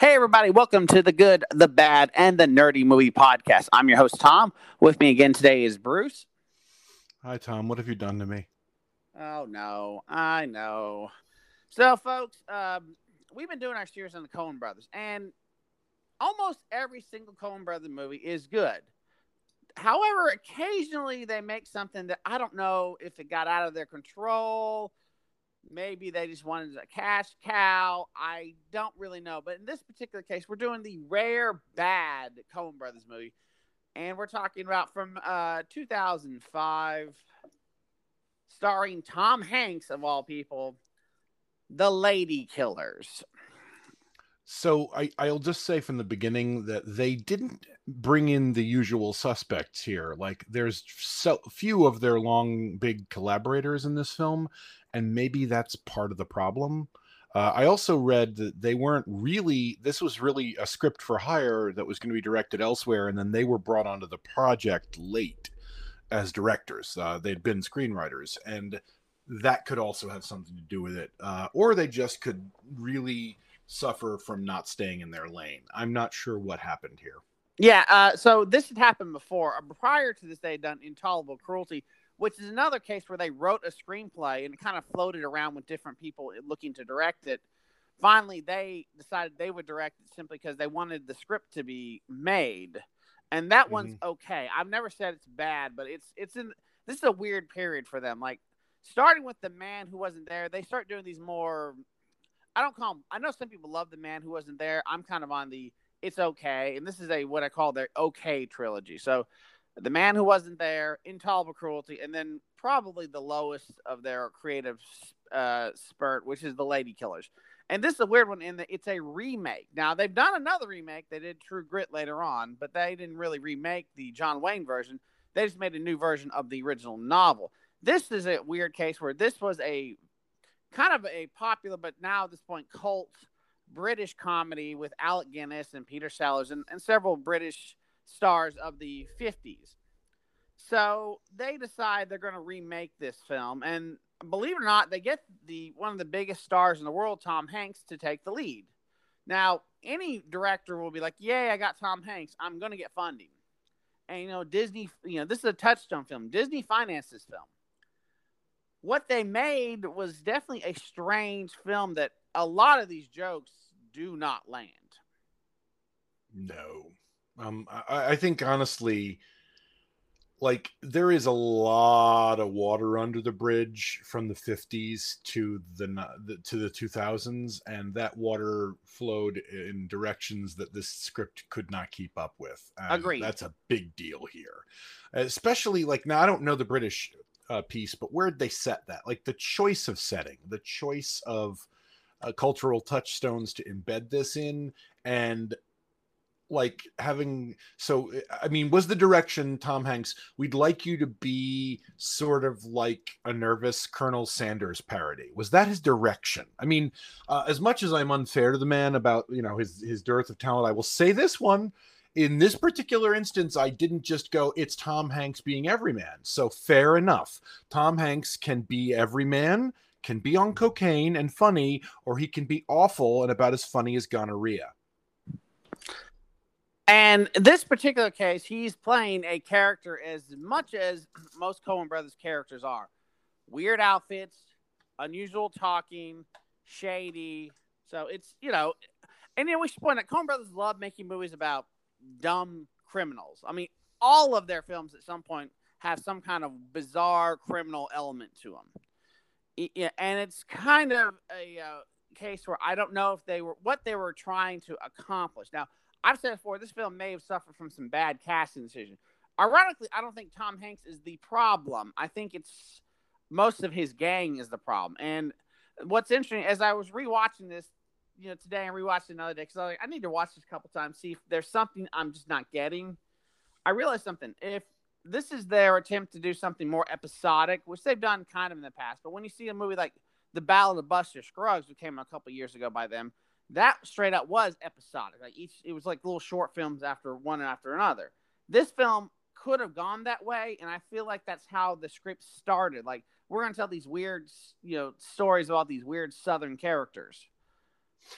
Hey, everybody, welcome to the good, the bad, and the nerdy movie podcast. I'm your host, Tom. With me again today is Bruce. Hi, Tom. What have you done to me? Oh, no, I know. So, folks, um, we've been doing our series on the Coen brothers, and almost every single Coen brother movie is good. However, occasionally they make something that I don't know if it got out of their control Maybe they just wanted a cash cow. I don't really know. But in this particular case, we're doing the rare bad Coen Brothers movie. And we're talking about from uh, 2005, starring Tom Hanks, of all people, The Lady Killers. So I, I'll just say from the beginning that they didn't bring in the usual suspects here. Like there's so few of their long big collaborators in this film, and maybe that's part of the problem. Uh, I also read that they weren't really. This was really a script for hire that was going to be directed elsewhere, and then they were brought onto the project late as directors. Uh, they'd been screenwriters, and that could also have something to do with it. Uh, or they just could really suffer from not staying in their lane. I'm not sure what happened here. Yeah, uh, so this had happened before. Uh, prior to this, they had done Intolerable Cruelty, which is another case where they wrote a screenplay and kind of floated around with different people looking to direct it. Finally, they decided they would direct it simply because they wanted the script to be made, and that mm-hmm. one's okay. I've never said it's bad, but it's it's in this is a weird period for them. Like starting with the man who wasn't there, they start doing these more I don't call them. I know some people love the man who wasn't there. I'm kind of on the it's okay, and this is a what I call their okay trilogy. So, the man who wasn't there, intolerable cruelty, and then probably the lowest of their creative uh, spurt, which is the Lady Killers. And this is a weird one in that it's a remake. Now they've done another remake. They did True Grit later on, but they didn't really remake the John Wayne version. They just made a new version of the original novel. This is a weird case where this was a kind of a popular, but now at this point, cult British comedy with Alec Guinness and Peter Sellers and, and several British stars of the 50s. So they decide they're going to remake this film, and believe it or not, they get the one of the biggest stars in the world, Tom Hanks, to take the lead. Now, any director will be like, "Yay, I got Tom Hanks. I'm going to get funding." And you know, Disney, you know, this is a touchstone film. Disney financed this film what they made was definitely a strange film that a lot of these jokes do not land. No. Um, I, I think honestly, like there is a lot of water under the bridge from the 50s to the, the to the 2000s and that water flowed in directions that this script could not keep up with Agreed. that's a big deal here especially like now i don't know the british uh, piece, but where'd they set that? Like the choice of setting, the choice of uh, cultural touchstones to embed this in, and like having so i mean was the direction tom hanks we'd like you to be sort of like a nervous colonel sanders parody was that his direction i mean uh, as much as i'm unfair to the man about you know his his dearth of talent i will say this one in this particular instance, I didn't just go, it's Tom Hanks being everyman. So fair enough. Tom Hanks can be everyman, can be on cocaine and funny, or he can be awful and about as funny as gonorrhea. And this particular case, he's playing a character as much as most Coen Brothers characters are weird outfits, unusual talking, shady. So it's, you know, and then we should point out Coen Brothers love making movies about dumb criminals. I mean, all of their films at some point have some kind of bizarre criminal element to them. Yeah, and it's kind of a uh, case where I don't know if they were what they were trying to accomplish. Now, I've said before, this film may have suffered from some bad casting decisions. Ironically, I don't think Tom Hanks is the problem. I think it's most of his gang is the problem. And what's interesting, as I was rewatching this you know today and rewatched another day because I, was like, I need to watch this a couple times see if there's something I'm just not getting. I realized something. If this is their attempt to do something more episodic, which they've done kind of in the past, but when you see a movie like The Ballad of Buster Scruggs, which came a couple years ago by them, that straight up was episodic. Like each, it was like little short films after one after another. This film could have gone that way, and I feel like that's how the script started. Like we're gonna tell these weird, you know, stories about these weird Southern characters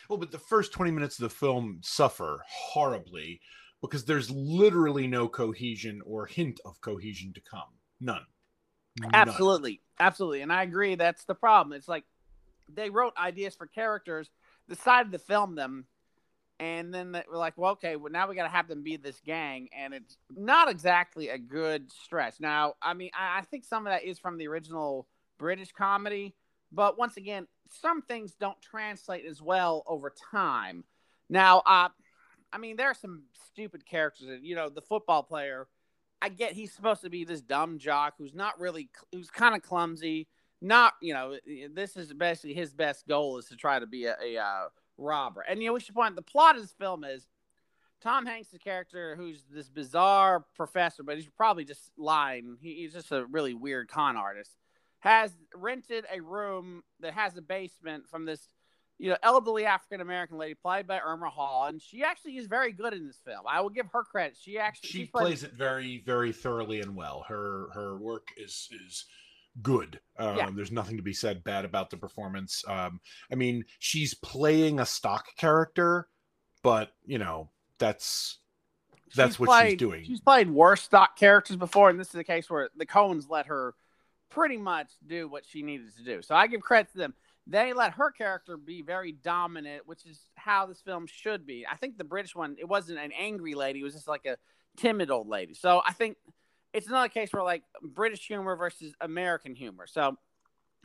Well, but the first 20 minutes of the film suffer horribly because there's literally no cohesion or hint of cohesion to come. None. None. Absolutely. Absolutely. And I agree that's the problem. It's like they wrote ideas for characters, decided to film them, and then they were like, well, okay, well, now we got to have them be this gang. And it's not exactly a good stretch. Now, I mean, I, I think some of that is from the original British comedy. But once again, some things don't translate as well over time. Now, uh, I mean, there are some stupid characters. You know, the football player. I get he's supposed to be this dumb jock who's not really, who's kind of clumsy. Not, you know, this is basically his best goal is to try to be a, a uh, robber. And you know, we should point the plot of this film is Tom Hanks' character, who's this bizarre professor, but he's probably just lying. He, he's just a really weird con artist. Has rented a room that has a basement from this you know, elderly African American lady played by Irma Hall, and she actually is very good in this film. I will give her credit. She actually she plays it very, very thoroughly and well. Her her work is is good. Um, yeah. There's nothing to be said bad about the performance. Um, I mean, she's playing a stock character, but you know that's that's she's what played, she's doing. She's played worse stock characters before, and this is a case where the Coens let her pretty much do what she needed to do. So I give credit to them they let her character be very dominant, which is how this film should be. I think the British one, it wasn't an angry lady, it was just like a timid old lady. So I think it's another case where like British humor versus American humor. So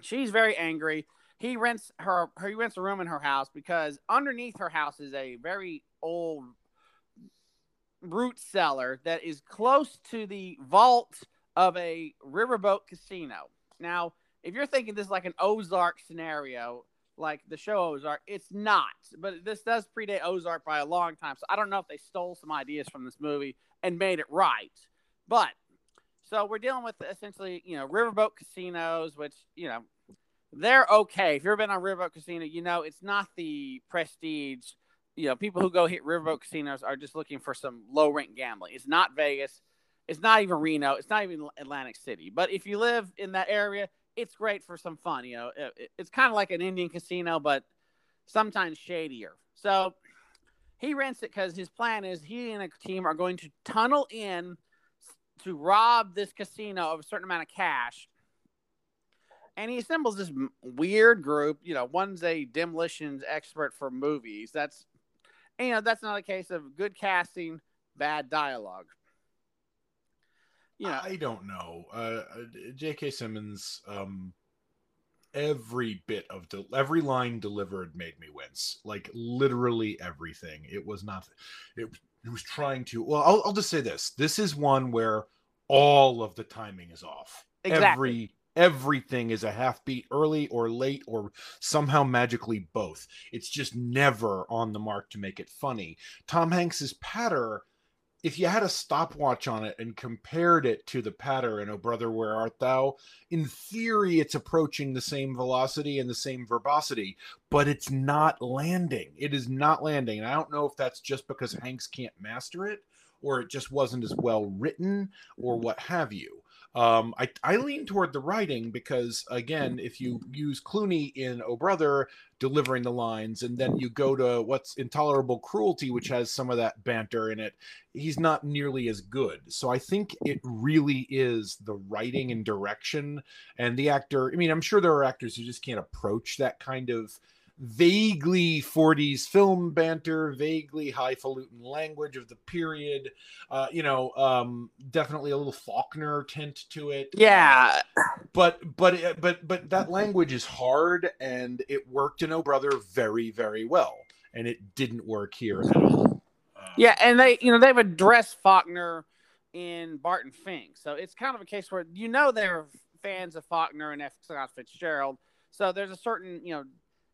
she's very angry. He rents her he rents a room in her house because underneath her house is a very old root cellar that is close to the vault of a riverboat casino. Now, if you're thinking this is like an Ozark scenario, like the show Ozark, it's not. But this does predate Ozark by a long time. So I don't know if they stole some ideas from this movie and made it right. But so we're dealing with essentially, you know, riverboat casinos, which, you know, they're okay. If you've ever been on riverboat casino, you know it's not the prestige. You know, people who go hit riverboat casinos are just looking for some low rent gambling. It's not Vegas. It's not even Reno. It's not even Atlantic City. But if you live in that area, it's great for some fun. You know, uh, it, it's kind of like an Indian casino, but sometimes shadier. So he rents it because his plan is he and a team are going to tunnel in to rob this casino of a certain amount of cash. And he assembles this weird group. You know, one's a demolitions expert for movies. That's, you know, that's not a case of good casting, bad dialogue yeah, I don't know. Uh, uh J.K. Simmons, um, every bit of de- every line delivered made me wince. Like literally everything. It was not. It, was trying to. Well, I'll, I'll just say this. This is one where all of the timing is off. Exactly. Every everything is a half beat early or late or somehow magically both. It's just never on the mark to make it funny. Tom Hanks's patter if you had a stopwatch on it and compared it to the patter in "Oh Brother, Where Art Thou," in theory, it's approaching the same velocity and the same verbosity, but it's not landing. It is not landing. And I don't know if that's just because Hanks can't master it, or it just wasn't as well written, or what have you. Um, I, I lean toward the writing because again, if you use Clooney in Oh Brother delivering the lines, and then you go to what's Intolerable Cruelty, which has some of that banter in it, he's not nearly as good. So I think it really is the writing and direction and the actor. I mean, I'm sure there are actors who just can't approach that kind of vaguely 40s film banter, vaguely highfalutin language of the period. Uh, you know, um, definitely a little Faulkner tint to it. Yeah, but but but but that language is hard, and it worked in Oh Brother very very well, and it didn't work here at all. Uh, yeah, and they you know they've addressed Faulkner in Barton Fink, so it's kind of a case where you know they're fans of Faulkner and F. Scott Fitzgerald. So there's a certain, you know,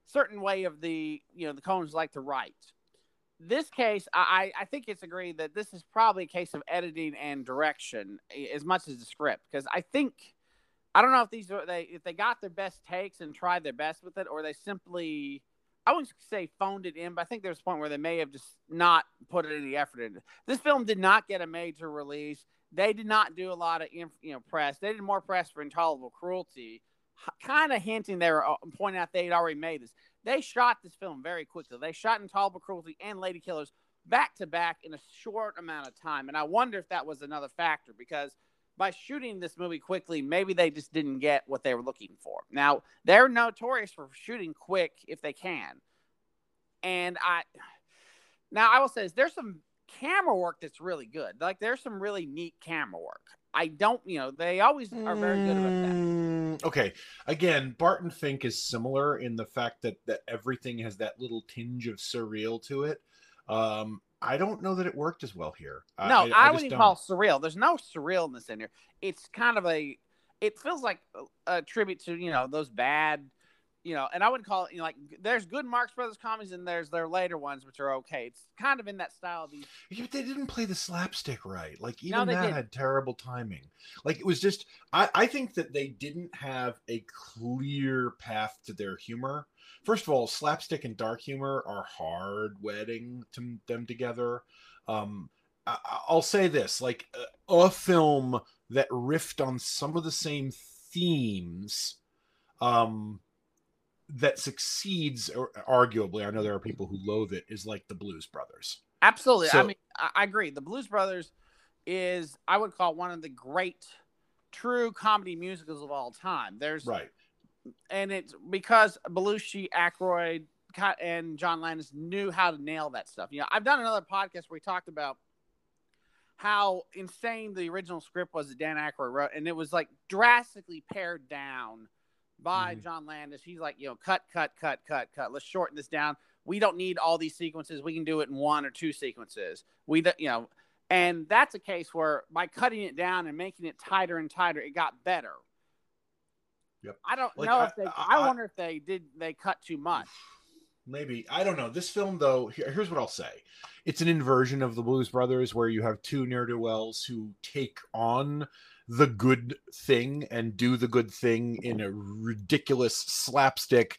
certain way of the you know the Coens like to write. This case, I I think it's agreed that this is probably a case of editing and direction as much as the script because I think I don't know if these are they if they got their best takes and tried their best with it or they simply I wouldn't say phoned it in, but I think there's a point where they may have just not put any effort into. This film did not get a major release. They did not do a lot of you know press. They did more press for Intolerable Cruelty kind of hinting they were uh, pointing out they'd already made this. They shot this film very quickly. They shot Intolerable Cruelty and Lady Killers back to back in a short amount of time. And I wonder if that was another factor because by shooting this movie quickly, maybe they just didn't get what they were looking for. Now, they're notorious for shooting quick if they can. And I now I will say this, there's some camera work that's really good. Like there's some really neat camera work. I don't, you know, they always are very good about that. Mm, Okay, again, Barton Fink is similar in the fact that that everything has that little tinge of surreal to it. Um, I don't know that it worked as well here. I- No, I, I, I wouldn't don't. call it surreal. There's no surrealness in here. It's kind of a. It feels like a, a tribute to you know those bad, you know, and I wouldn't call it you know like there's good Marx Brothers comedies and there's their later ones which are okay. It's kind of in that style of these. Yeah, but they didn't play the slapstick right. Like even they that didn't. had terrible timing. Like it was just I, I think that they didn't have a clear path to their humor. First of all, slapstick and dark humor are hard wedding to them together. Um I, I'll say this, like a, a film that riffed on some of the same themes um that succeeds or arguably i know there are people who loathe it is like the blues brothers Absolutely. I mean, I, I agree. The Blues Brothers is I would call one of the great true comedy musicals of all time. There's right and it's because Belushi, Aykroyd, and John Landis knew how to nail that stuff. You know, I've done another podcast where we talked about how insane the original script was that Dan Aykroyd wrote, and it was like drastically pared down by Mhm. John Landis. He's like, you know, cut, cut, cut, cut, cut. Let's shorten this down. We don't need all these sequences. We can do it in one or two sequences. We, don't- you know, and that's a case where by cutting it down and making it tighter and tighter, it got better. Yep. I don't Like, know if they. I, I- wonder if they did. They cut too much. maybe i don't know this film though here- here's what i'll say it's an inversion of the blues brothers where you have two ne'er-do-wells who take on the good thing and do the good thing in a ridiculous slapstick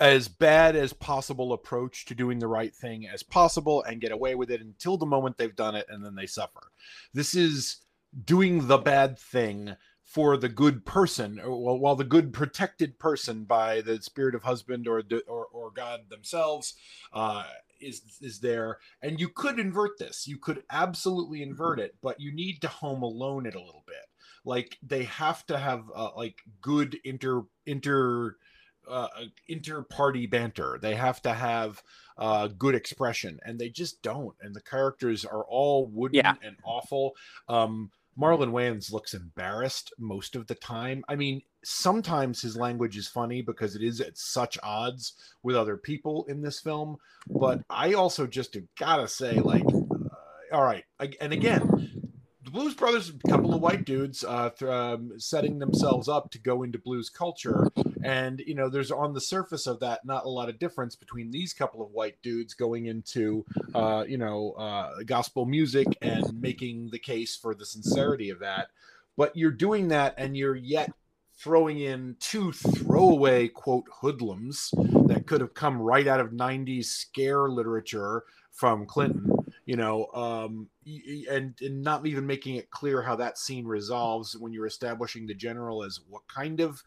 as bad as possible approach to doing the right thing as possible and get away with it until the moment they've done it and then they suffer this is doing the bad thing for the good person, while, the good protected person by the spirit of husband or or, or God themselves uh, is is there. And you could invert this. You could absolutely invert it, but you need to home alone it a little bit. Like they have to have uh, like good inter inter uh, inter party banter. They have to have uh, good expression, and they just don't. And the characters are all wooden Yeah. and awful. Um, Marlon Wayans looks embarrassed most of the time. I mean, sometimes his language is funny because it is at such odds with other people in this film. But I also just gotta say, like, uh, all right, and again, the Blues Brothers, a couple of white dudes, uh, th- um, setting themselves up to go into blues culture, and you know, there's on the surface of that not a lot of difference between these couple of white dudes going into, uh, you know, uh, gospel music and making the case for the sincerity of that. But you're doing that, and you're yet throwing in two throwaway quote hoodlums that could have come right out of 90s scare literature from Clinton you know um and and not even making it clear how that scene resolves when you're establishing the general as what kind of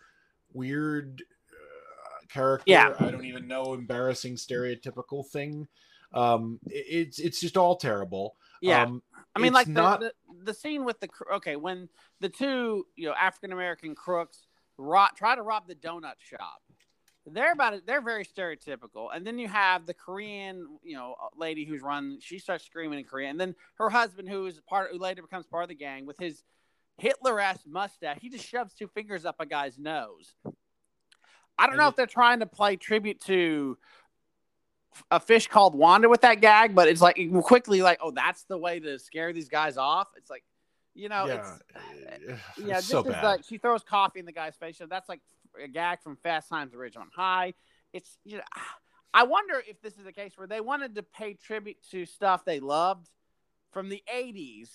weird uh, character Yeah. i don't even know embarrassing stereotypical thing um i- it's it's just all terrible Yeah. um I mean, like the, not- the the scene with the okay when the two you know African American crooks ro- try to rob the donut shop. They're about it. They're very stereotypical, and then you have the Korean, you know, lady who's run. She starts screaming in Korean, and then her husband, who is part, who later becomes part of the gang, with his Hitler-esque mustache, he just shoves two fingers up a guy's nose. I don't And know if they're trying to play tribute to a fish called Wanda with that gag, but it's like quickly like, oh, that's the way to scare these guys off. It's like, you know, yeah it's uh, yeah, it's this so is bad like she throws coffee in the guy's face. So that's like gag from Fast Times at Ridgemont High. It's you know, I wonder if this is a case where they wanted to pay tribute to stuff they loved from the '80s,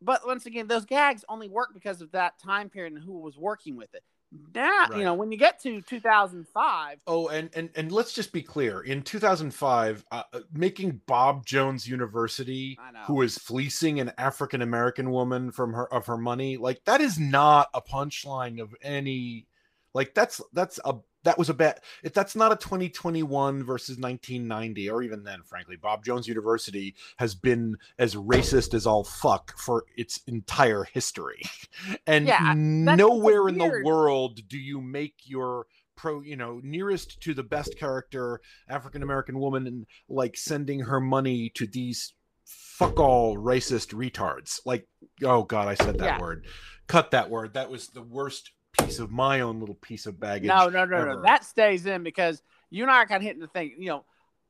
but once again, those gags only work because of that time period and who was working with it. Now, Right. you know, when you get to 2005, Oh, and and and let's just be clear. In 2005, uh, uh, making Bob Jones University, who is fleecing an African American woman from her of her money, like that is not a punchline of any Like that's that's a that was a bet. If that's not a 2021 versus 1990, or even then, frankly, Bob Jones University has been as racist as all fuck for its entire history. And Yeah, nowhere in the world do you make your pro, you know, nearest to the best character African American woman and like sending her money to these fuck all racist retards. Like, oh god, I said that Yeah. word. Cut that word. That was the worst piece of my own little piece of baggage. No, no, no, ever. no. That stays in because you and I got hit in the thing. You know,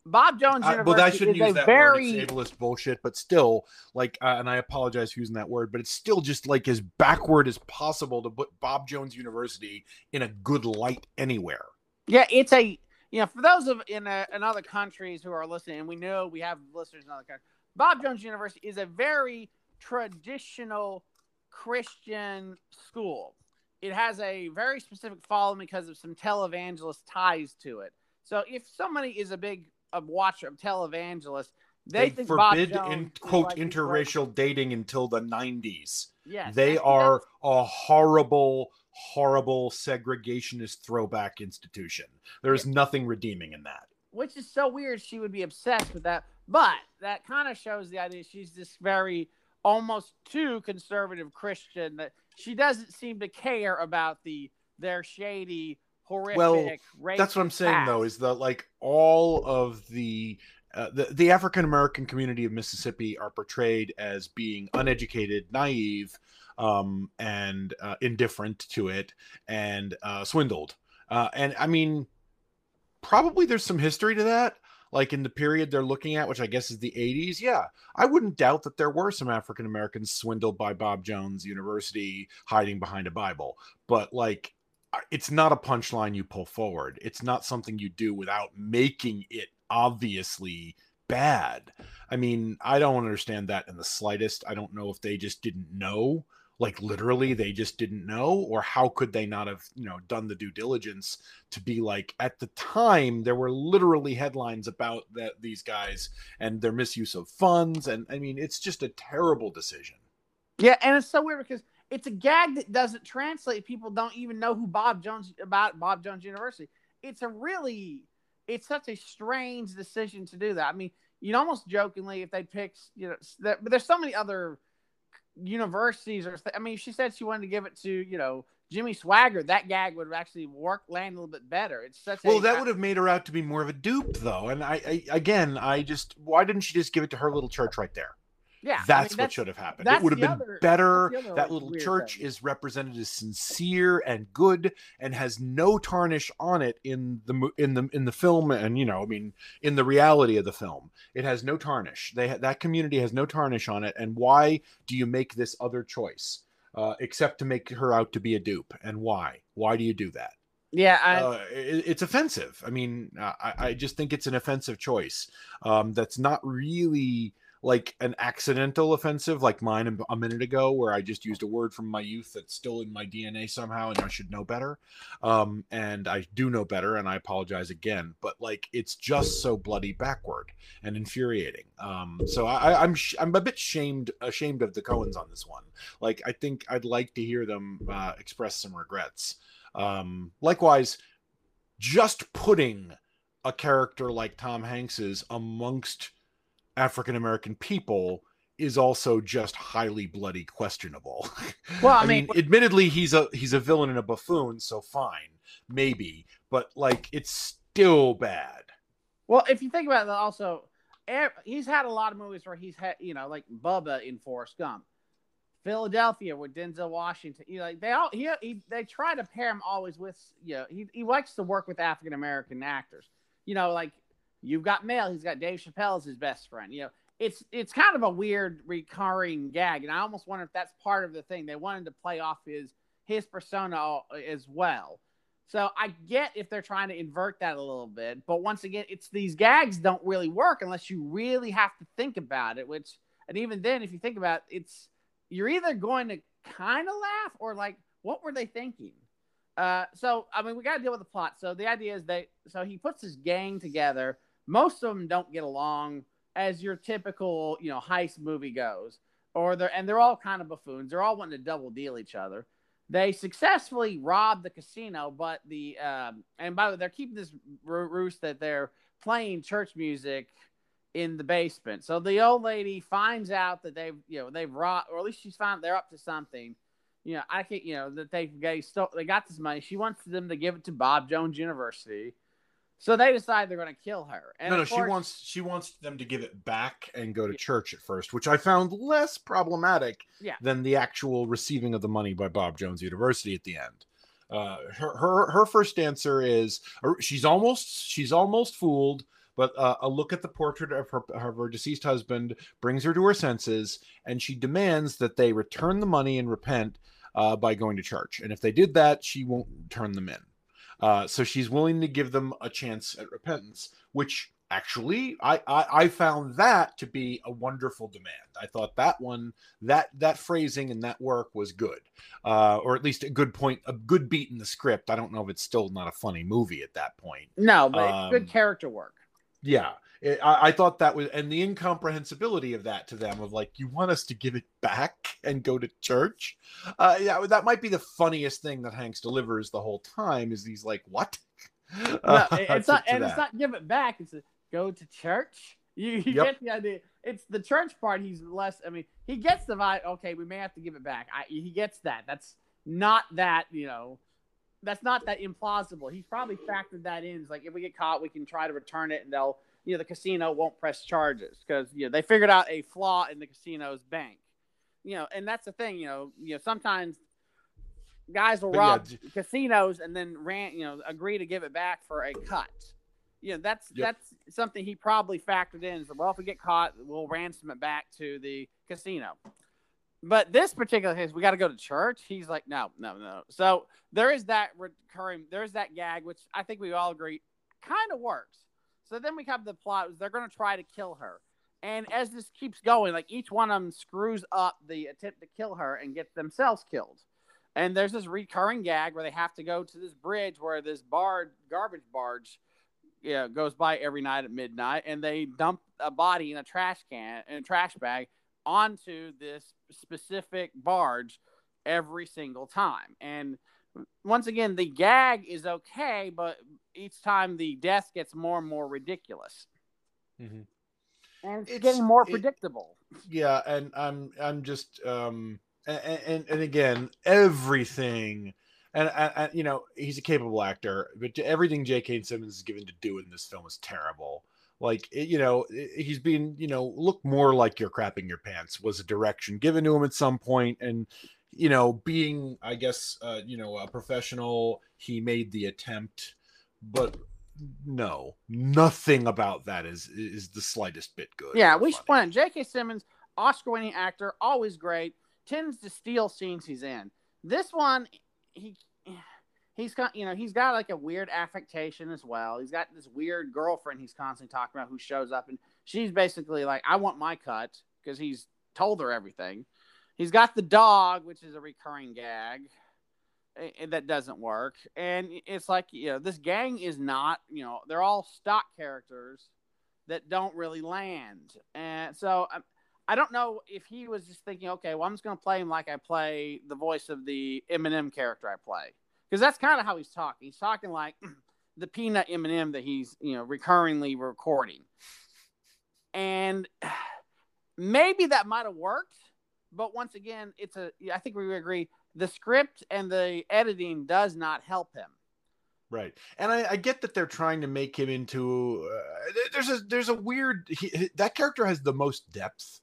Bob Jones University well, I shouldn't is use a that very word. It's ableist bullshit, but still, like, uh, and I apologize for using that word, but it's still just like as backward as possible to put Bob Jones University in a good light anywhere. Yeah, it's a you know for those of in uh, in other countries who are listening, and we know we have listeners in other countries. Bob Jones University is a very traditional Christian school. It has a very specific following because of some televangelist ties to it. So if somebody is a big a watcher of televangelists, they, They, think forbid in quote like interracial dating until the 90s. Yes, they are a horrible, horrible segregationist throwback institution. There's nothing redeeming in that. which is so weird she would be obsessed with that but that kind of shows the idea she's this very almost too conservative christian that she doesn't seem to care about the their shady horrific Well, That's what I'm saying, though, is that like all of the uh, the, the African American community of Mississippi are portrayed as being uneducated, naive, um, and uh, indifferent to it, and uh, swindled. Uh, and I mean, probably there's some history to that. Like in the period they're looking at, which I guess is the 80s. Yeah, I wouldn't doubt that there were some African Americans swindled by Bob Jones University hiding behind a Bible. But like, it's not a punchline you pull forward. It's not something you do without making it obviously bad. I mean, I don't understand that in the slightest. I don't know if they just didn't know, like literally they just didn't know, or how could they not have, you know, done the due diligence to be like at the time there were literally headlines about that these guys and their misuse of funds and I mean, it's just a terrible decision. yeah and it's so weird because it's a gag that doesn't translate. People don't even know who bob jones about bob jones university. It's a really it's such a strange decision to do that. I mean you know almost jokingly if they picked you know there, but there's so many other universities or th- i mean she said she wanted to give it to you know jimmy swaggart that gag would have actually work land a little bit better it's such Well, a, that would have made her out to be more of a dupe, though. And I, I again, I just why didn't she just give it to her little church right there? Yeah I mean, That's what should have happened. It would have been other- better. that's That little church thing. is represented as sincere and good, and has no tarnish on it in the in the in the film, and you know, I mean, in the reality of the film, it has no tarnish. They that community has no tarnish on it. And why do you make this other choice, uh, except to make her out to be a dupe? And why? Why do you do that? yeah I, uh, it, it's offensive. I mean, I, I just think it's an offensive choice. Um, that's not really like an accidental offensive like mine a- minute ago, where I just used a word from my youth that's still in my DNA somehow, and I should know better. Um, and I do know better, and I apologize again. But like, it's just so bloody backward and infuriating. Um, so I- I'm sh- I'm a bit shamed ashamed of the Coens on this one. Like, I think I'd like to hear them uh, express some regrets. Um, likewise, just putting a character like Tom Hanks's amongst African American people is also just highly bloody questionable. Well, I I mean, mean- admittedly, he's a he's a villain and a buffoon, so fine, maybe, but like it's still bad. Well, if you think about it, also, he's had a lot of movies where he's had, you know, like Bubba in Forrest Gump, Philadelphia with Denzel Washington. You know, like they all he, he they try to pair him always with, you know, he he likes to work with African American actors. You know, like you've got Mail, he's got Dave Chappelle as his best friend. You know, it's it's kind of a weird recurring gag, and I almost wonder if that's part of the thing they wanted to play off his his persona as well. So I get if they're trying to invert that a little bit, but once again, it's these gags don't really work unless you really have to think about it. Which, and even then, if you think about it, it's you're either going to kind of laugh or like, what were they thinking? Uh, so I mean, we got to deal with the plot. So the idea is they, so he puts his gang together. Most of them don't get along, as your typical, you know, heist movie goes, or they're and they're all kind of buffoons. They're all wanting to double deal each other they successfully robbed the casino, but the um, and by the way, they're keeping this roost that they're playing church music in the basement. So the old lady finds out that they've you know they've robbed, or at least she's found they're up to something. You know, I can you know that they they still they got this money. She wants them to give it to Bob Jones University. So they decide they're going to kill her. And no, no, course, she wants she wants them to give it back and go to yeah. church at first, which I found less problematic yeah. than the actual receiving of the money by Bob Jones University at the end. Uh, her her her first answer is she's almost she's almost fooled, but uh, a look at the portrait of her of her deceased husband brings her to her senses, and she demands that they return the money and repent uh, by going to church. And if they did that, she won't turn them in. Uh, so she's willing to give them a chance at repentance, which actually I, I, I found that to be a wonderful demand. I thought that one that that phrasing and that work was good, uh, or at least a good point, a good beat in the script. I don't know if it's still not a funny movie at that point. No, but um, good character work. Yeah, it, I, I, thought that was, and the incomprehensibility of that to them of like, you want us to give it back and go to church? Uh, yeah, that might be the funniest thing that Hanks delivers the whole time. Is he's like, what? No, uh, it's not, and that. it's not give it back. It's a, go to church. You, you yep. get the idea. It's the church part. He's less. I mean, he gets the vibe. Okay, we may have to give it back. I, he gets that. That's not that. You know, that's not that implausible. He's probably factored that in. It's like if we get caught, we can try to return it, and they'll you know the casino won't press charges because you know they figured out a flaw in the casino's bank. You know, and that's the thing. You know, you know sometimes guys will but rob yeah. casinos and then rant. You know, agree to give it back for a cut. You know, that's yep. that's something he probably factored in. So, well, if we get caught, we'll ransom it back to the casino. But this particular case, we got to go to church. He's like, no, no, no. So there is that recurring, there's that gag, which I think we all agree kind of works. So then we have the plot they're going to try to kill her. And as this keeps going, like each one of them screws up the attempt to kill her and get themselves killed. And there's this recurring gag where they have to go to this bridge where this bar garbage barge yeah, goes by every night at midnight and they dump a body in a trash can in a trash bag onto this specific barge every single time. And once again, the gag is okay, but each time the death gets more and more ridiculous. Mm-hmm. And it's, it's, getting more it, predictable. Yeah, and I'm I'm just um and and, and again everything and, and, and, you know he's a capable actor, but everything J.K. Simmons is given to do in this film is terrible. Like it, you know, he's being you know look more like you're crapping your pants was a direction given to him at some point, and you know, being, I guess, uh, you know, a professional, he made the attempt, but no, nothing about that is is the slightest bit good. Yeah, we should point J.K. Simmons, Oscar-winning actor, always great, tends to steal scenes he's in. This one, he he's got you know he's got like a weird affectation as well. He's got this weird girlfriend he's constantly talking about who shows up and she's basically like, "I want my cut" because he's told her everything. He's got the dog, which is a recurring gag that doesn't work. And it's like, you know, this gang is not, you know, they're all stock characters that don't really land. And so I, um, I don't know if he was just thinking, okay, well, I'm just going to play him like I play the voice of the Eminem character I play. Because that's kind of how he's talking. He's talking like the peanut Eminem that he's, you know, recurringly recording. And maybe that might have worked but once again, it's a. I think we agree the script and the editing does not help him. Right, and I, I get that they're trying to make him into. Uh, there's a there's a weird he, that character has the most depth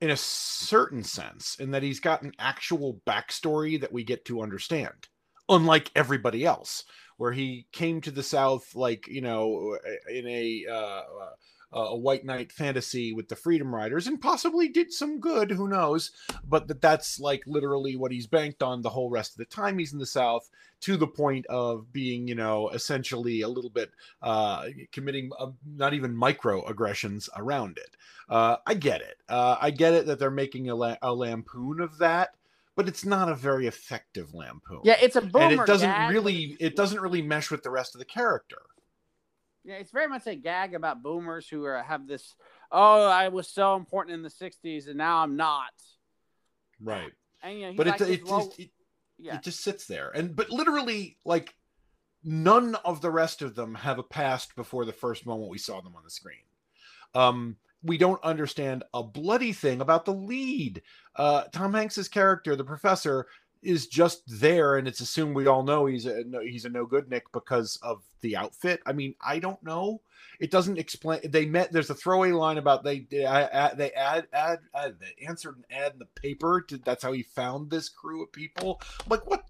in a certain sense, in that he's got an actual backstory that we get to understand, unlike everybody else, where he came to the South like you know in a. Uh, a white knight fantasy with the freedom riders and possibly did some good who knows but that that's like literally what he's banked on the whole rest of the time he's in the south to the point of being you know essentially a little bit uh committing uh, not even microaggressions around it uh i get it uh i get it that they're making a, la- a lampoon of that but it's not a very effective lampoon. Yeah, it's a boomer. And it doesn't gag, really it doesn't really mesh with the rest of the character. Yeah, it's very much a gag about boomers who are have this. Oh, I was so important in the '60s, and now I'm not. Right. And you know, but like it's, low, Yeah. It just sits there. And but literally, like none of the rest of them have a past before the first moment we saw them on the screen. Um, we don't understand a bloody thing about the lead. Uh, Tom Hanks's character, the professor, is just there, and it's assumed we all know he's a no, he's a no good Nick because of the outfit. I mean, I don't know. It doesn't explain. They met. There's a throwaway line about they they add they add add, add they answered an ad in the paper. To, that's how he found this crew of people. like what?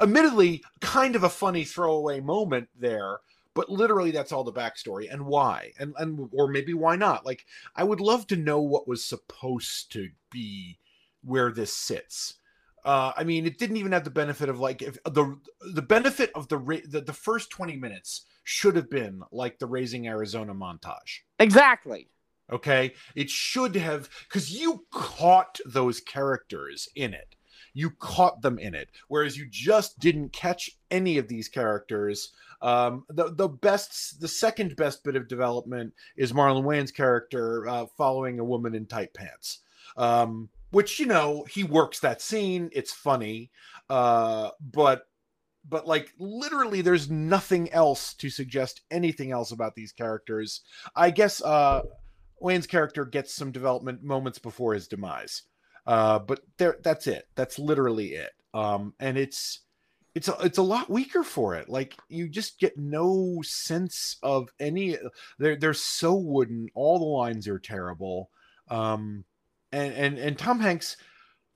Admittedly, kind of a funny throwaway moment there but literally that's all the backstory and why and and or maybe why not like i would love to know what was supposed to be where this sits uh, I mean, it didn't even have the benefit of like if the the benefit of the the, the first twenty minutes should have been like the Raising Arizona montage. Exactly. Okay, it should have because you caught those characters in it. You caught them in it, whereas you just didn't catch any of these characters. Um, the the best, the second best bit of development is Marlon Wayans' character uh, following a woman in tight pants. Um, which you know he works that scene it's funny uh but but like literally there's nothing else to suggest anything else about these characters. I guess uh Wayans' character gets some development moments before his demise uh but there that's it. That's literally it. Um and it's it's a, it's a lot weaker for it. Like you just get no sense of any they're they're so wooden. All the lines are terrible. Um and and and Tom Hanks.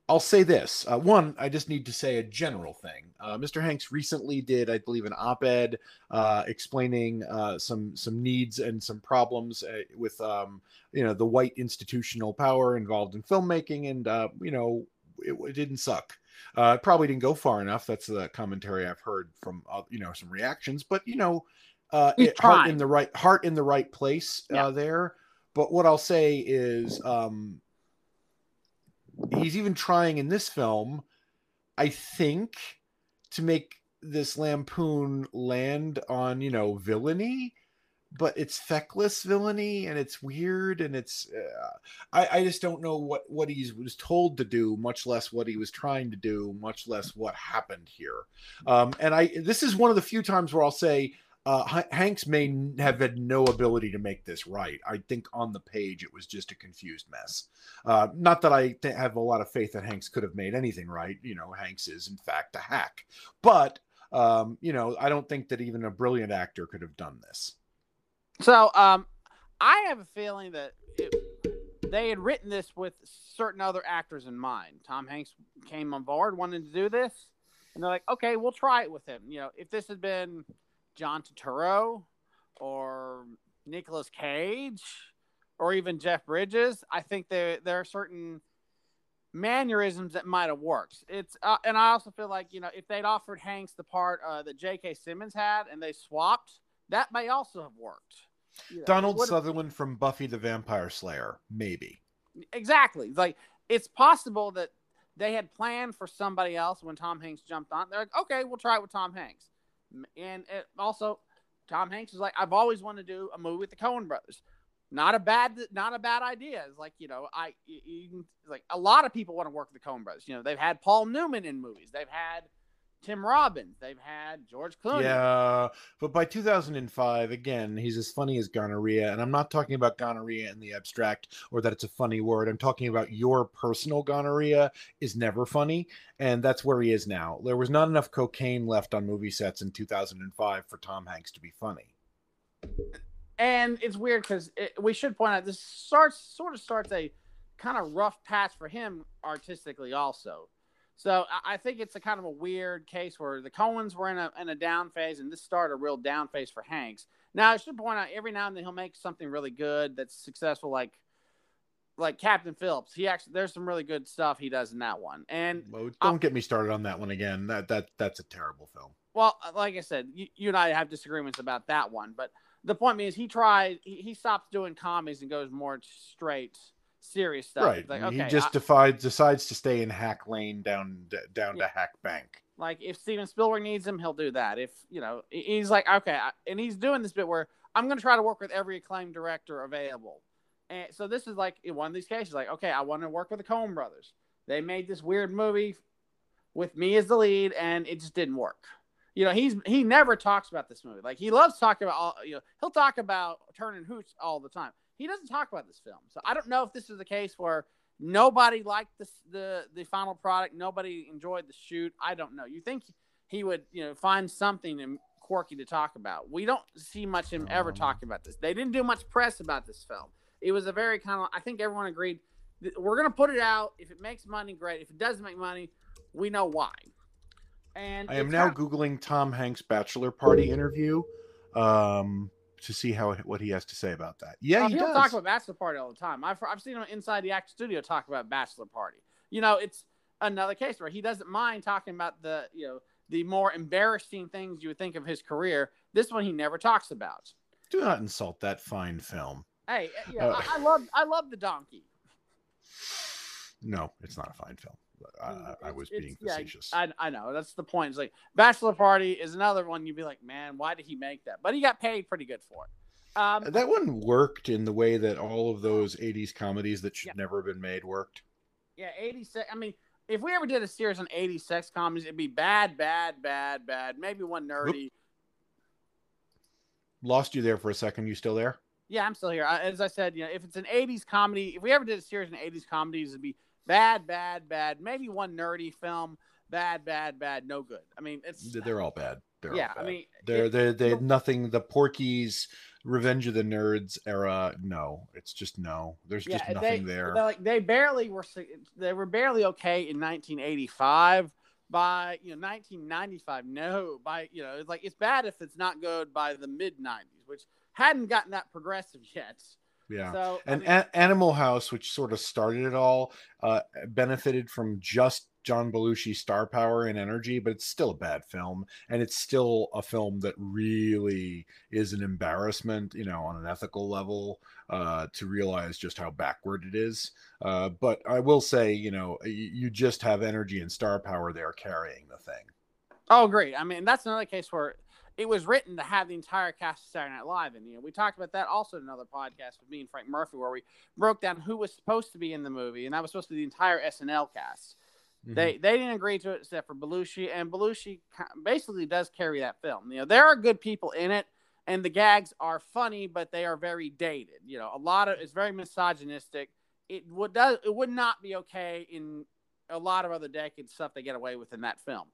I'll say this. Uh, one, I just need to say a general thing. Uh, Mr. Hanks recently did, I believe, an op-ed uh, explaining uh, some some needs and some problems uh, with, um, you know, the white institutional power involved in filmmaking, and uh, you know, it, it, didn't suck. it probably didn't go far enough. That's the commentary I've heard from, you know, some reactions. But you know, it, heart in the right heart in the right place yeah. there. But what I'll say is. Um, he's even trying in this film, I think, to make this lampoon land on you know villainy but it's feckless villainy and it's weird and it's uh, I, I just don't know what what he was told to do much less what he was trying to do much less what happened here. Um, and i this is one of the few times where i'll say uh, Hanks may have had no ability to make this right. I think on the page it was just a confused mess. Uh, not that I th- have a lot of faith that Hanks could have made anything right. You know, Hanks is in fact a hack, but um, you know, I don't think that even a brilliant actor could have done this. So, um, I have a feeling that it, they had written this with certain other actors in mind. Tom Hanks came on board, wanted to do this, and they're like, "Okay, we'll try it with him." You know, if this had been John Turturro or Nicolas Cage or even Jeff Bridges, I think there there are certain mannerisms that might have worked. It's uh, and I also feel like you know if they'd offered Hanks the part uh, that J.K. Simmons had and they swapped, that may also have worked. You know, Donald Sutherland from Buffy the Vampire Slayer, maybe. Exactly. Like it's possible that they had planned for somebody else when Tom Hanks jumped on. They're like, okay, we'll try it with Tom Hanks. And it also, Tom Hanks is like, I've always wanted to do a movie with the Coen brothers. Not a bad, not a bad idea. It's like you know, I you, like a lot of people want to work with the Coen brothers. You know, they've had Paul Newman in movies. They've had Tim Robbins. They've had George Clooney. Yeah, but by 2005, again, he's as funny as gonorrhea, and I'm not talking about gonorrhea in the abstract or that it's a funny word. I'm talking about your personal gonorrhea is never funny, and that's where he is now. There was not enough cocaine left on movie sets in 2005 for Tom Hanks to be funny. And it's weird because it, we should point out this starts sort of starts a kind of rough patch for him artistically, also so I think it's a kind of a weird case where the Coens were in a in a down phase, and this started a real down phase for Hanks. Now I should point out every now and then he'll make something really good that's successful, like like Captain Phillips. He actually there's some really good stuff he does in that one. And well, don't get me started on that one again. That that that's a terrible film. Well, uh, like I said, you, you and I have disagreements about that one, but the point is he tried he, he stops doing comedies and goes more straight serious stuff. Right. Like, okay, he just I, decides decides to stay in Hack Lane down down yeah. to Hack Bank. Like if Steven Spielberg needs him, he'll do that. If you know, he's like okay, and he's doing this bit where I'm going to try to work with every acclaimed director available. And so this is like in one of these cases, like okay, I want to work with the Coen Brothers. They made this weird movie with me as the lead, and it just didn't work. You know, he's he never talks about this movie. Like he loves talking about all. You know, he'll talk about Turner and Hooch all the time. He doesn't talk about this film. So I don't know if this is the case where nobody liked the the the final product, nobody enjoyed the shoot. I don't know. You think he would, you know, find something quirky to talk about? We don't see much him ever talking about this. They didn't do much press about this film. It was a very kind of. I think everyone agreed we're gonna put it out. If it makes money, great. If it doesn't make money, we know why. And I am now googling Tom Hanks' bachelor party interview um, to see how what he has to say about that. Yeah, uh, he does. talk about bachelor party all the time. I've I've seen him inside the Actors Studio talk about bachelor party. You know, it's another case where he doesn't mind talking about the you know the more embarrassing things you would think of his career. This one he never talks about. Do not insult that fine film. Hey, yeah, uh, I, I love I love the donkey. No, it's not a fine film. I, I was being facetious. Yeah, I, I know that's the point. It's like Bachelor Party is another one. You'd be like, man, why did he make that? But he got paid pretty good for it. Um, that one worked in the way that all of those '80s comedies that should yeah. never have been made worked. Yeah, '80s. I mean, if we ever did a series on '80s sex comedies, it'd be bad, bad, bad, bad. Maybe one nerdy. Oop. Lost you there for a second. You still there? Yeah, I'm still here. As I said, you know, if it's an '80s comedy, if we ever did a series on '80s comedies, it'd be bad, bad, bad. Maybe one nerdy film, bad, bad, bad, no good. I mean, it's they're all bad. They're yeah, bad. I mean, they're they they nothing. The Porky's Revenge of the Nerds era. No, it's just no. There's yeah, just nothing they, there. Like they barely were. They were barely okay in 1985. By you know 1995, no. By you know, it's like it's bad if it's not good by the mid 90s, which hadn't gotten that progressive yet. Yeah. So, and I mean, A- Animal House, which sort of started it all, uh, benefited from just John Belushi's star power and energy, but it's still a bad film, and it's still a film that really is an embarrassment, you know, on an ethical level, uh, to realize just how backward it is. Uh, but I will say, you know, you, you just have energy and star power there carrying the thing. Oh, great! I mean, that's another case where it was written to have the entire cast of Saturday Night Live in. You know, we talked about that also in another podcast with me and Frank Murphy, where we broke down who was supposed to be in the movie, and that was supposed to be the entire SNL cast. Mm-hmm. They they didn't agree to it except for Belushi, and Belushi basically does carry that film. You know, there are good people in it, and the gags are funny, but they are very dated. You know, a lot of it's very misogynistic. It would does it would not be okay in a lot of other decades stuff they get away with in that film.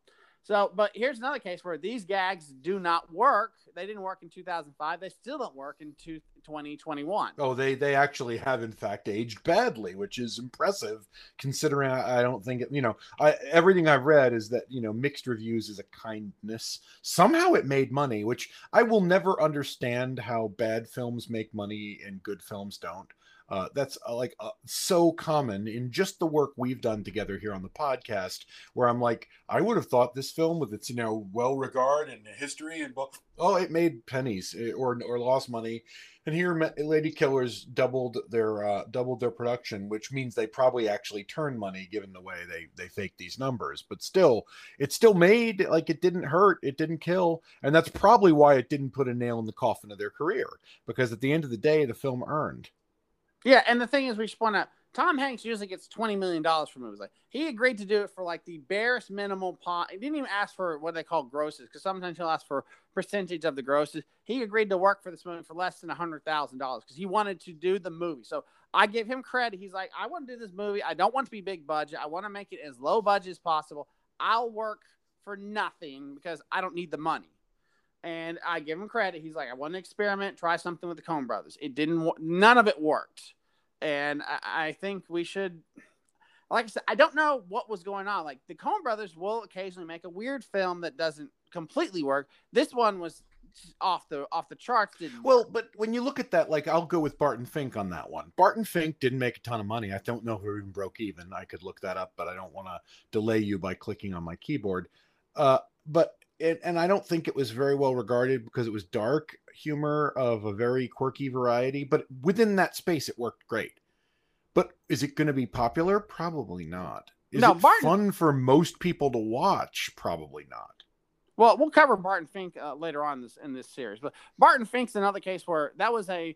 So, but here's another case where these gags do not work. They didn't work in 2005. They still don't work in 2021. Oh, they they actually have in fact aged badly, which is impressive considering I, I don't think it, you know, I everything I've read is that, you know, mixed reviews is a kindness. Somehow it made money, which I will never understand how bad films make money and good films don't. Uh, that's uh, like uh, so common in just the work we've done together here on the podcast. Where I'm like, I would have thought this film with its you know well regard and history and oh, it made pennies eh, or or lost money, and here Lady Killers doubled their uh, doubled their production, which means they probably actually turned money given the way they they fake these numbers. But still, it still made like it didn't hurt, it didn't kill, and that's probably why it didn't put a nail in the coffin of their career because at the end of the day, the film earned. Yeah, and the thing is, we should out Tom Hanks usually gets twenty million dollars for movies. Like he agreed to do it for like the barest minimal pot. He didn't even ask for what they call grosses because sometimes he'll ask for percentage of the grosses. He agreed to work for this movie for less than hundred thousand dollars because he wanted to do the movie. So I give him credit. He's like, I want to do this movie. I don't want to be big budget. I want to make it as low budget as possible. I'll work for nothing because I don't need the money. And I give him credit. He's like, I want to experiment, try something with the Coen Brothers. It didn't. None of it worked and I, I think we should like I said, I don't know what was going on. Like the Coen brothers will occasionally make a weird film that doesn't completely work. This one was off the off the charts. Didn't well, work. but when you look at that, like I'll go with Barton Fink on that one. Barton Fink didn't make a ton of money. I don't know if it even broke even. I could look that up, but I don't want to delay you by clicking on my keyboard. Uh, but it, and I don't think it was very well regarded because it was dark humor of a very quirky variety. But within that space, it worked great. But is it going to be popular? Probably not. Is no, it Barton, fun for most people to watch? Probably not. Well, we'll cover Barton Fink uh, later on in this in this series, but Barton Fink's another case where that was a,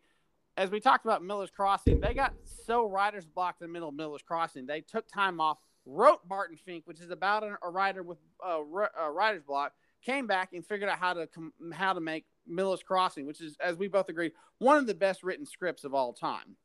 as we talked about Miller's Crossing, they got so writer's blocked in the middle of Miller's Crossing, they took time off wrote Barton Fink, which is about a, a writer with a, a writer's block, came back and figured out how to com- how to make Miller's Crossing, which is, as we both agree, one of the best written scripts of all time.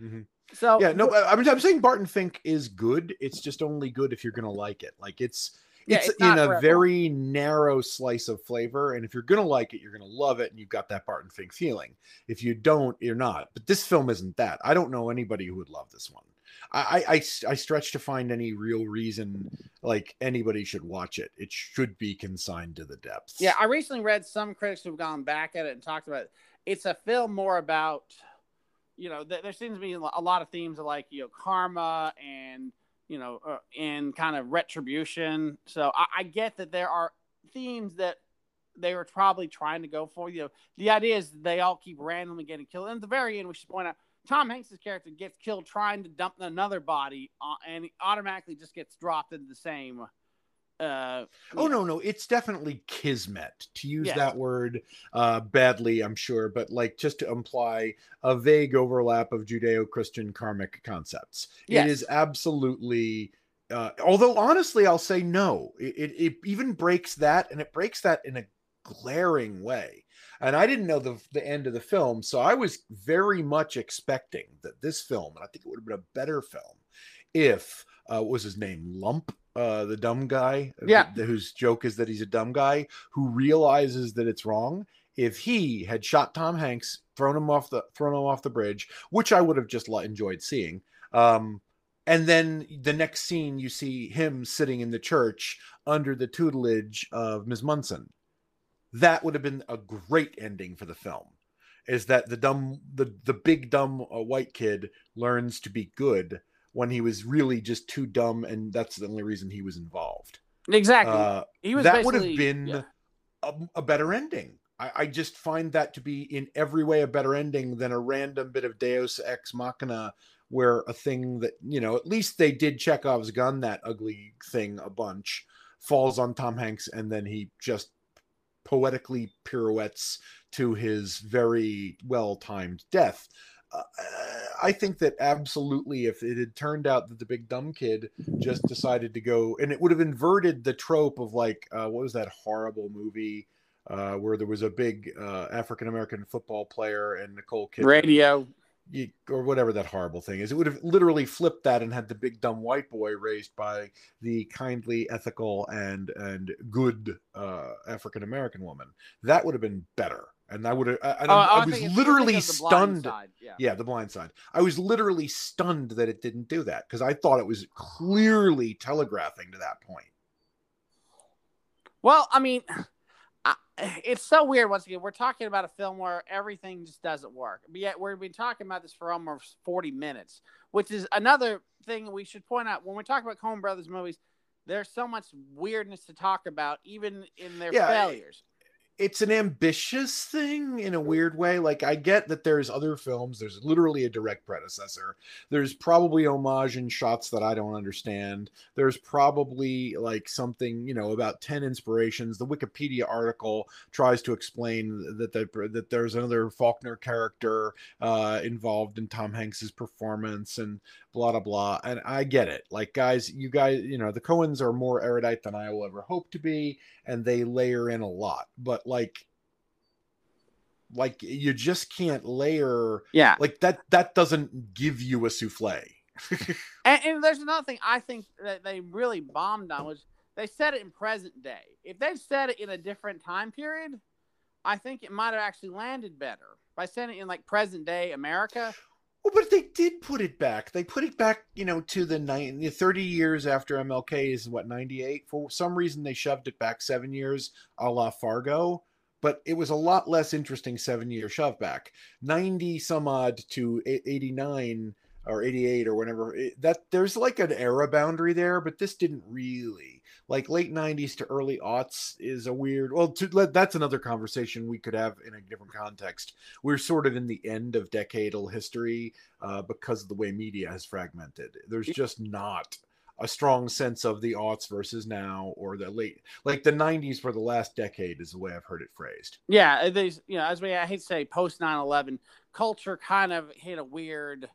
Mm-hmm. So yeah, no, I'm, I'm saying Barton Fink is good. It's just only good if you're gonna like it. Like it's Yeah, it's, it's in a very narrow slice of flavor, and if you're gonna like it, you're gonna love it, and you've got that Barton Fink feeling. If you don't, you're not. But this film isn't that. I don't know anybody who would love this one. I I, I, stretch to find any real reason like anybody should watch it. It should be consigned to the depths. Yeah, I recently read some critics who've gone back at it and talked about it. It's a film more about, you know, th- there seems to be a lot of themes of like, you know, karma and, you know, uh, and kind of retribution. So I, I get that there are themes that they were probably trying to go for. You know, the idea is they all keep randomly getting killed. And at the very end, we should point out Tom Hanks' character gets killed trying to dump another body, uh, and he automatically just gets dropped into the same. Uh, Oh no, no, it's definitely kismet to use Yes. that word uh badly, I'm sure, but like just to imply a vague overlap of Judeo-Christian karmic concepts. Yes. It is absolutely uh although honestly I'll say no. It, it it even breaks that and it breaks that in a glaring way. And I didn't know the the end of the film, so I was very much expecting that this film, and I think it would have been a better film if uh, what was his name Lump, uh, the dumb guy, uh, Yeah. th- whose joke is that he's a dumb guy who realizes that it's wrong. If he had shot Tom Hanks, thrown him off the thrown him off the bridge, which I would have just enjoyed seeing, um, and then the next scene you see him sitting in the church under the tutelage of Ms. Munson. That would have been a great ending for the film. Is that the dumb the the big dumb uh, white kid learns to be good when he was really just too dumb, and that's the only reason he was involved. exactly. Uh, he was that would have been yeah. a, a better ending. I, I just find that to be in every way a better ending than a random bit of Deus ex machina, where a thing that you know at least they did Chekhov's gun that ugly thing a bunch falls on Tom Hanks and then he just poetically pirouettes to his very well timed death. Uh, I think that absolutely, if it had turned out that the big dumb kid just decided to go, and it would have inverted the trope of like, uh, what was that horrible movie uh, where there was a big uh, African American football player and Nicole Kidman, radio. You, or whatever that horrible thing is. It would have literally flipped that and had the big dumb white boy raised by the kindly, ethical, and and good uh, African American woman. That would have been better. And I would have. And Oh, I, I I was literally think of the blind stunned. Yeah. Yeah, the blind side. I was literally stunned that it didn't do that because I thought it was clearly telegraphing to that point. Well, I mean, I, it's so weird. Once again, we're talking about a film where everything just doesn't work. But yet, we've been talking about this for almost forty minutes, which is another thing we should point out when we talk about Coen Brothers movies. There's so much weirdness to talk about, even in their Yeah, failures. It's an ambitious thing in a weird way. Like I get that there's other films. There's literally a direct predecessor. There's probably homage and shots that I don't understand. There's probably like something you know about ten inspirations. The Wikipedia article tries to explain that that, that there's another Faulkner character uh, involved in Tom Hanks's performance and blah blah blah. And I get it. Like guys, you guys, you know the Coens are more erudite than I will ever hope to be and they layer in a lot but like like you just can't layer Yeah, like that that doesn't give you a souffle and, and there's another thing I think that they really bombed on was they said it in present day. If they'd said it in a different time period, I think it might have actually landed better by saying it in like present day America. Well but they did put it back. They put it back you know to the nine, 30 years after mlk is what 98 for some reason they shoved it back seven years a la fargo but it was a lot less interesting seven year shove back. 90 some odd to e- 89 or 88 or whatever it- that there's like an era boundary there but this didn't really like late 90s to early aughts is a weird well to, let- that's another conversation we could have in a different context. We're sort of in the end of decadal history uh, because of the way media has fragmented. There's just not a strong sense of the aughts versus now or the late like the 90s for the last decade is the way i've heard it phrased. Yeah, there's you know, as we I hate to say post 9/11, culture kind of hit a weird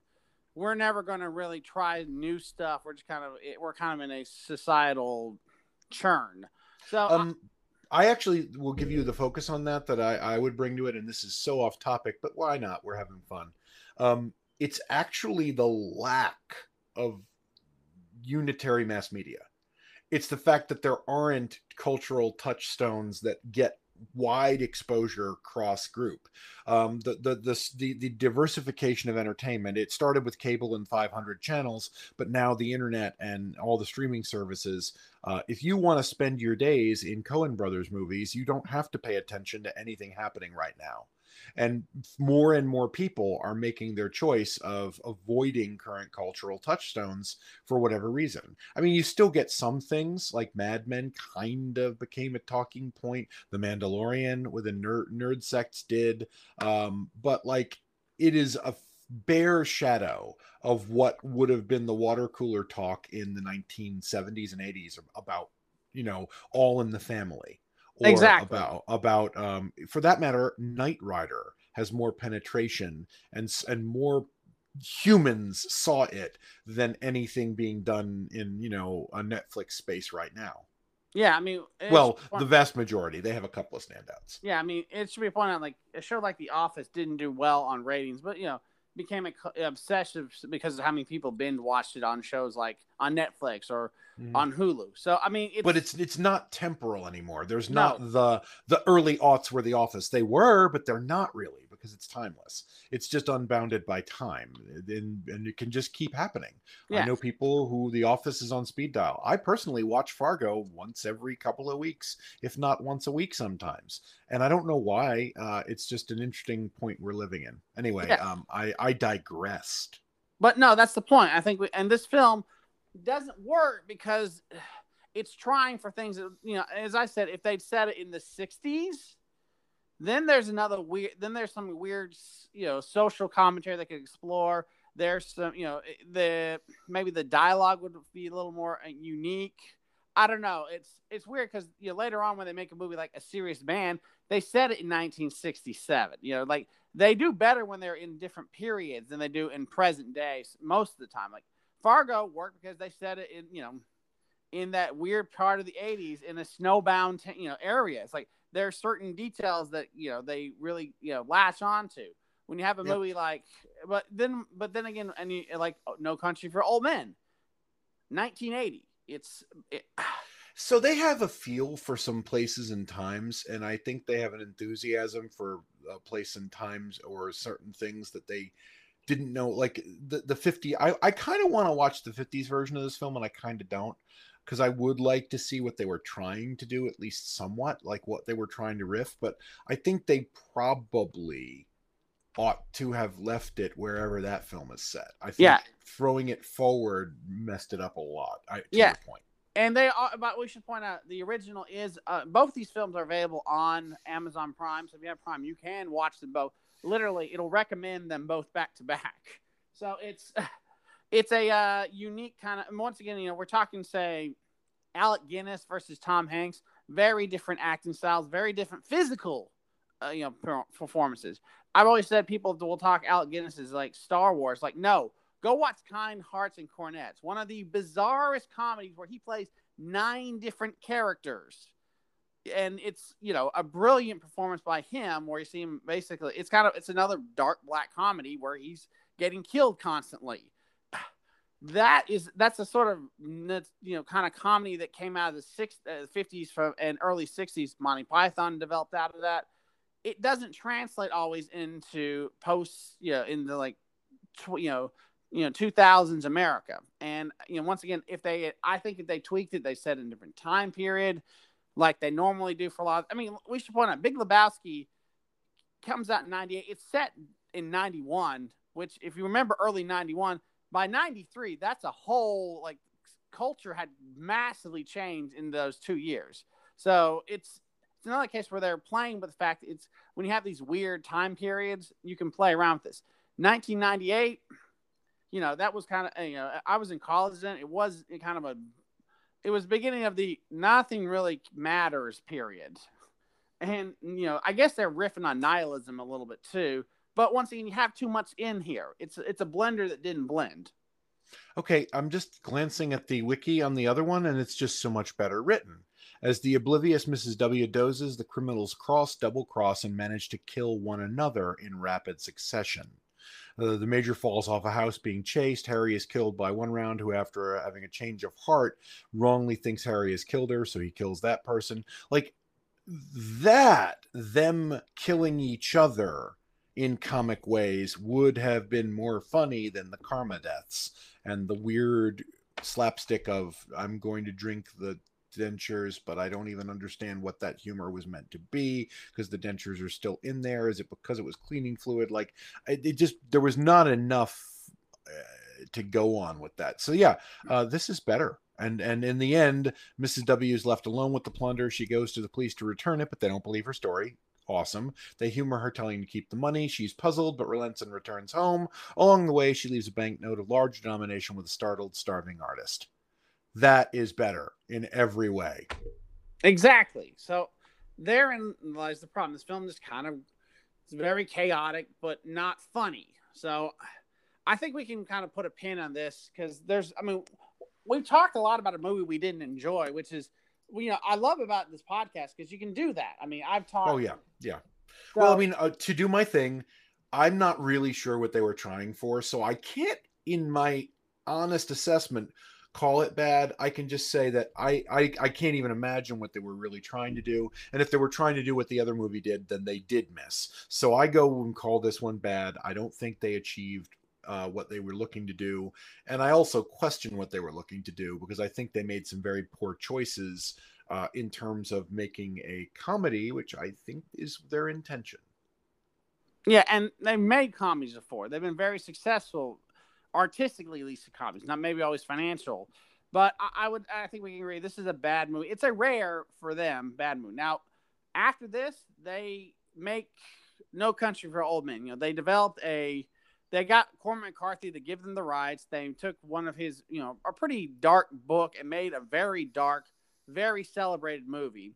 we're never going to really try new stuff. We're just kind of we're kind of in a societal churn. So um, I, I actually will give you the focus on that that I, I would bring to it, and this is so off topic, but why not? We're having fun. Um, it's actually the lack of unitary mass media. It's the fact that there aren't cultural touchstones that get wide exposure cross group. Um, the, the, the, the, the diversification of entertainment, it started with cable and 500 channels, but now the internet and all the streaming services. Uh, if you want to spend your days in Coen Brothers movies, you don't have to pay attention to anything happening right now and more and more people are making their choice of avoiding current cultural touchstones for whatever reason. I mean you still get some things like mad men kind of became a talking point. The mandalorian with the nerd, nerd sects did. Um, but like it is a bare shadow of what would have been the water cooler talk in the 1970s and 80s about you know all in the family exactly. about about um for that matter knight rider has more penetration and and more humans saw it than anything being done in you know a netflix space right now. Yeah i mean well the vast majority they have a couple of standouts. Yeah i mean it should be pointed out like a show like the office didn't do well on ratings but you know became obsessive because of how many people binge watched it on shows like on Netflix or mm. on Hulu. So I mean, it's, but it's it's not temporal anymore. There's not no. the the early aughts were the Office. They were, but they're not really because it's timeless. It's just unbounded by time, and, and it can just keep happening. Yeah. I know people who The Office is on speed dial. I personally watch Fargo once every couple of weeks, if not once a week sometimes, and I don't know why. Uh, it's just an interesting point we're living in. Anyway, yeah. um, I I digressed. But no, that's the point. I think, we, and this film doesn't work because it's trying for things that you know. As I said, if they'd said it in the '60s then there's another weird. Then there's some weird, you know, social commentary they could explore. There's some, you know, the maybe the dialogue would be a little more uh, unique. I don't know. It's it's weird because you know later on when they make a movie like A Serious Man, they said it in 1967. You know, like they do better when they're in different periods than they do in present day most of the time. Like Fargo worked because they said it in you know in that weird part of the 80s in a snowbound you know area. It's like there are certain details that you know they really you know latch on to when you have a yep. movie like but then but then again and you like oh, no country for old men 1980 it's it, so they have a feel for some places and times and i think they have an enthusiasm for a place and times or certain things that they didn't know like the the 50 i, I kind of want to watch the 50s version of this film and i kind of don't because I would like to see what they were trying to do, at least somewhat, like what they were trying to riff. But I think they probably ought to have left it wherever that film is set. I think yeah. throwing it forward messed it up a lot. I, yeah. point. And they are, but we should point out the original is uh, both these films are available on Amazon Prime. So if you have Prime, you can watch them both. Literally, it'll recommend them both back to back. So it's it's a uh, unique kind of. Once again, you know, we're talking say Alec Guinness versus Tom Hanks. Very different acting styles, very different physical, uh, you know, performances. I've always said people will talk Alec Guinness is like Star Wars. Like, no, go watch Kind Hearts and Coronets, one of the bizarrest comedies where he plays nine different characters. And it's you know a brilliant performance by him, where you see him basically. It's kind of it's another dark black comedy where he's getting killed constantly that is that's a sort of you know kind of comedy that came out of the six, uh, 50s from and early 60s monty python developed out of that. It doesn't translate always into post you know in the like tw- you know you know 2000s america. And you know once again if they i think if they tweaked it they said in a different time period like they normally do for a lot of, i mean we should point out big lebowski comes out in 98 it's set in 91 which if you remember early 91 by 93 that's a whole like culture had massively changed in those two years. So it's it's another case where they're playing with the fact it's when you have these weird time periods you can play around with this. 1998 you know that was kind of you know i was in college then. It was kind of a it was beginning of the nothing really matters period. And you know i guess they're riffing on nihilism a little bit too But once again, you have too much in here. It's it's a blender that didn't blend. Okay, I'm just glancing at the wiki on the other one, and it's just so much better written. As the oblivious Mrs. W dozes, the criminals cross, double cross, and manage to kill one another in rapid succession. Uh, the major falls off a house being chased. Harry is killed by one round, who, after having a change of heart, wrongly thinks Harry has killed her, so he kills that person. Like that, them killing each other in comic ways would have been more funny than the karma deaths and the weird slapstick of I'm going to drink the dentures, but I don't even understand what that humor was meant to be because the dentures are still in there. Is it because it was cleaning fluid? Like it, it just there was not enough uh, to go on with that. So yeah, uh, this is better. And and in the end, Mrs. W is left alone with the plunder. She goes to the police to return it, but they don't believe her story. Awesome. They humor her telling to keep the money. She's puzzled, but relents and returns home. Along the way, she leaves a banknote of large denomination with a startled, starving artist. That is better in every way. Exactly. So therein lies the problem. This film is kind of it's very chaotic, but not funny. So I think we can kind of put a pin on this because there's, I mean, we've talked a lot about a movie we didn't enjoy, which is you know I love about this podcast because you can do that. I mean, I've talked. Oh yeah, yeah. So, well, I mean, uh, to do my thing, I'm not really sure what they were trying for, so I can't, in my honest assessment, call it bad. I can just say that I, I I can't even imagine what they were really trying to do. And if they were trying to do what the other movie did, then they did miss. So I go and call this one bad. I don't think they achieved uh, what they were looking to do. And I also question what they were looking to do because I think they made some very poor choices uh, in terms of making a comedy, which I think is their intention. Yeah, and they've made comedies before. They've been very successful artistically, at least comedies, not maybe always financial. But I, I, would, I think we can agree this is a bad movie. It's a rare for them bad movie. Now, after this, they make No Country for Old Men. You know, they developed a they got Cormac McCarthy to give them the rights. They took one of his, you know, a pretty dark book and made a very dark, very celebrated movie.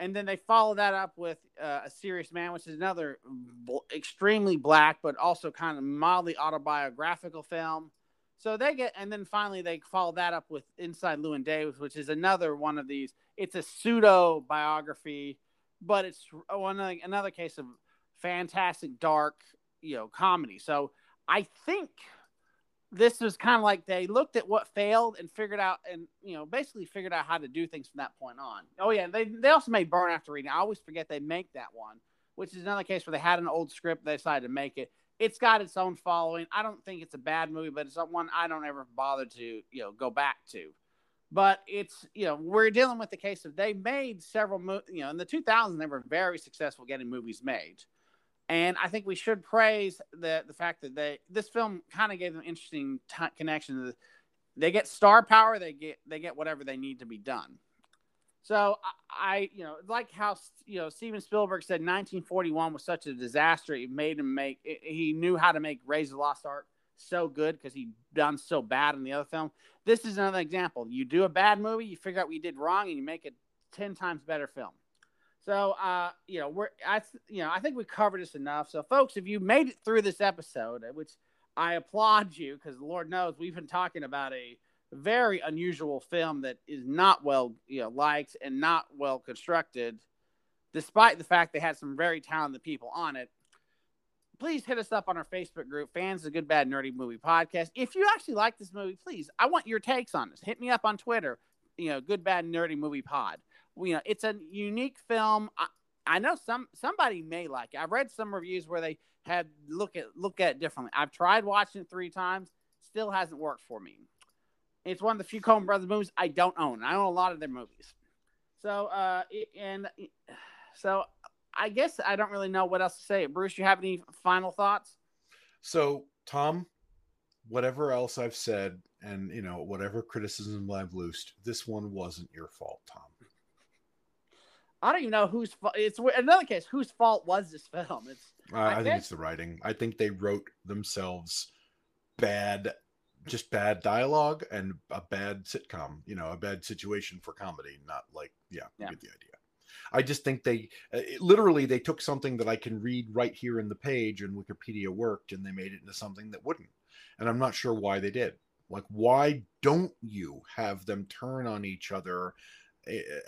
And then they followed that up with uh, A Serious Man, which is another bl- extremely black, but also kind of mildly autobiographical film. So they get, and then finally they follow that up with Inside Llewyn Davis, which is another one of these. It's a pseudo biography, but it's one another case of fantastic dark you know comedy. So I think this was kind of like they looked at what failed and figured out and you know basically figured out how to do things from that point on. Oh yeah, they they also made Burn After Reading. I always forget they make that one, which is another case where they had an old script, they decided to make it. It's got its own following. I don't think it's a bad movie, but it's one I don't ever bother to you know go back to. But it's you know we're dealing with the case of they made several mo- you know in the 2000s they were very successful getting movies made. And I think we should praise the the fact that they this film kind of gave them interesting t- connection. They get star power. They get they get whatever they need to be done. So I, I, you know like how you know Steven Spielberg said 1941 was such a disaster. It made him make. It, he knew how to make Raise the Lost Ark so good because he done so bad in the other film. This is another example. You do a bad movie, you figure out what you did wrong, and you make it ten times better film. So, uh, you know, we're I, you know, I think we covered this enough. So, folks, if you made it through this episode, uh, which I applaud you because the Lord knows we've been talking about a very unusual film that is not well, you know, liked and not well constructed, despite the fact they had some very talented people on it. Please hit us up on our Facebook group, Fans of Good Bad Nerdy Movie Podcast. If you actually like this movie, please, I want your takes on this. Hit me up on Twitter, you know, Good Bad Nerdy Movie Pod you know, it's a unique film. I, I know some somebody may like it. I've read some reviews where they had look at look at it differently. I've tried watching it three times, still hasn't worked for me. It's one of the few Coen Brothers movies I don't own. I own a lot of their movies. So, uh, and so I guess I don't really know what else to say. Bruce, you have any final thoughts? So, Tom, whatever else I've said, and you know, whatever criticism I've loosed, this one wasn't your fault, Tom. I don't even know whose fault. It's another case. Whose fault was this film? It's. Uh, I, I think it's the writing. I think they wrote themselves bad, just bad dialogue and a bad sitcom. You know, a bad situation for comedy. Not like, yeah, yeah. get the idea. I just think they uh, literally they took something that I can read right here in the page and Wikipedia worked and they made it into something that wouldn't. And I'm not sure why they did. Like, why don't you have them turn on each other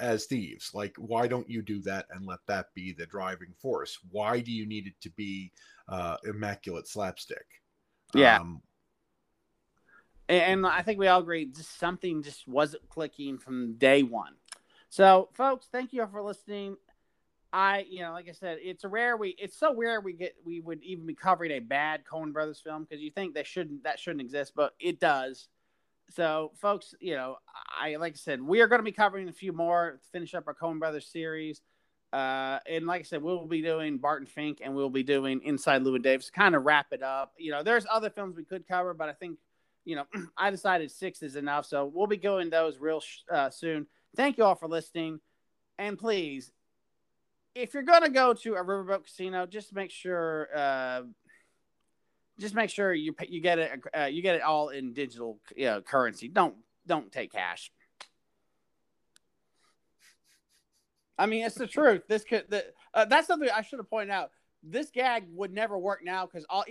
as thieves? Like, why don't you do that and let that be the driving force? Why do you need it to be uh, immaculate slapstick? Yeah. Um, and I think we all agree just something just wasn't clicking from day one. So, folks, thank you all for listening. I, you know, like I said, it's a rare we. It's so rare we get we would even be covering a bad Coen Brothers film because you think they shouldn't that shouldn't exist, but it does. So, folks, you know, I like I said, we are going to be covering a few more to finish up our Coen Brothers series. Uh, and like I said, we'll be doing Barton Fink and we'll be doing Inside Llewyn Davis. To kind of wrap it up. You know, there's other films we could cover, but I think you know, I decided six is enough. So we'll be going those real uh, soon. Thank you all for listening. And please, if you're going to go to a riverboat casino, just make sure, uh, just make sure you you get it uh, you get it all in digital you know, currency. Don't don't take cash. I mean, it's the truth. This could the, uh, that's something I should have pointed out this gag would never work now because all.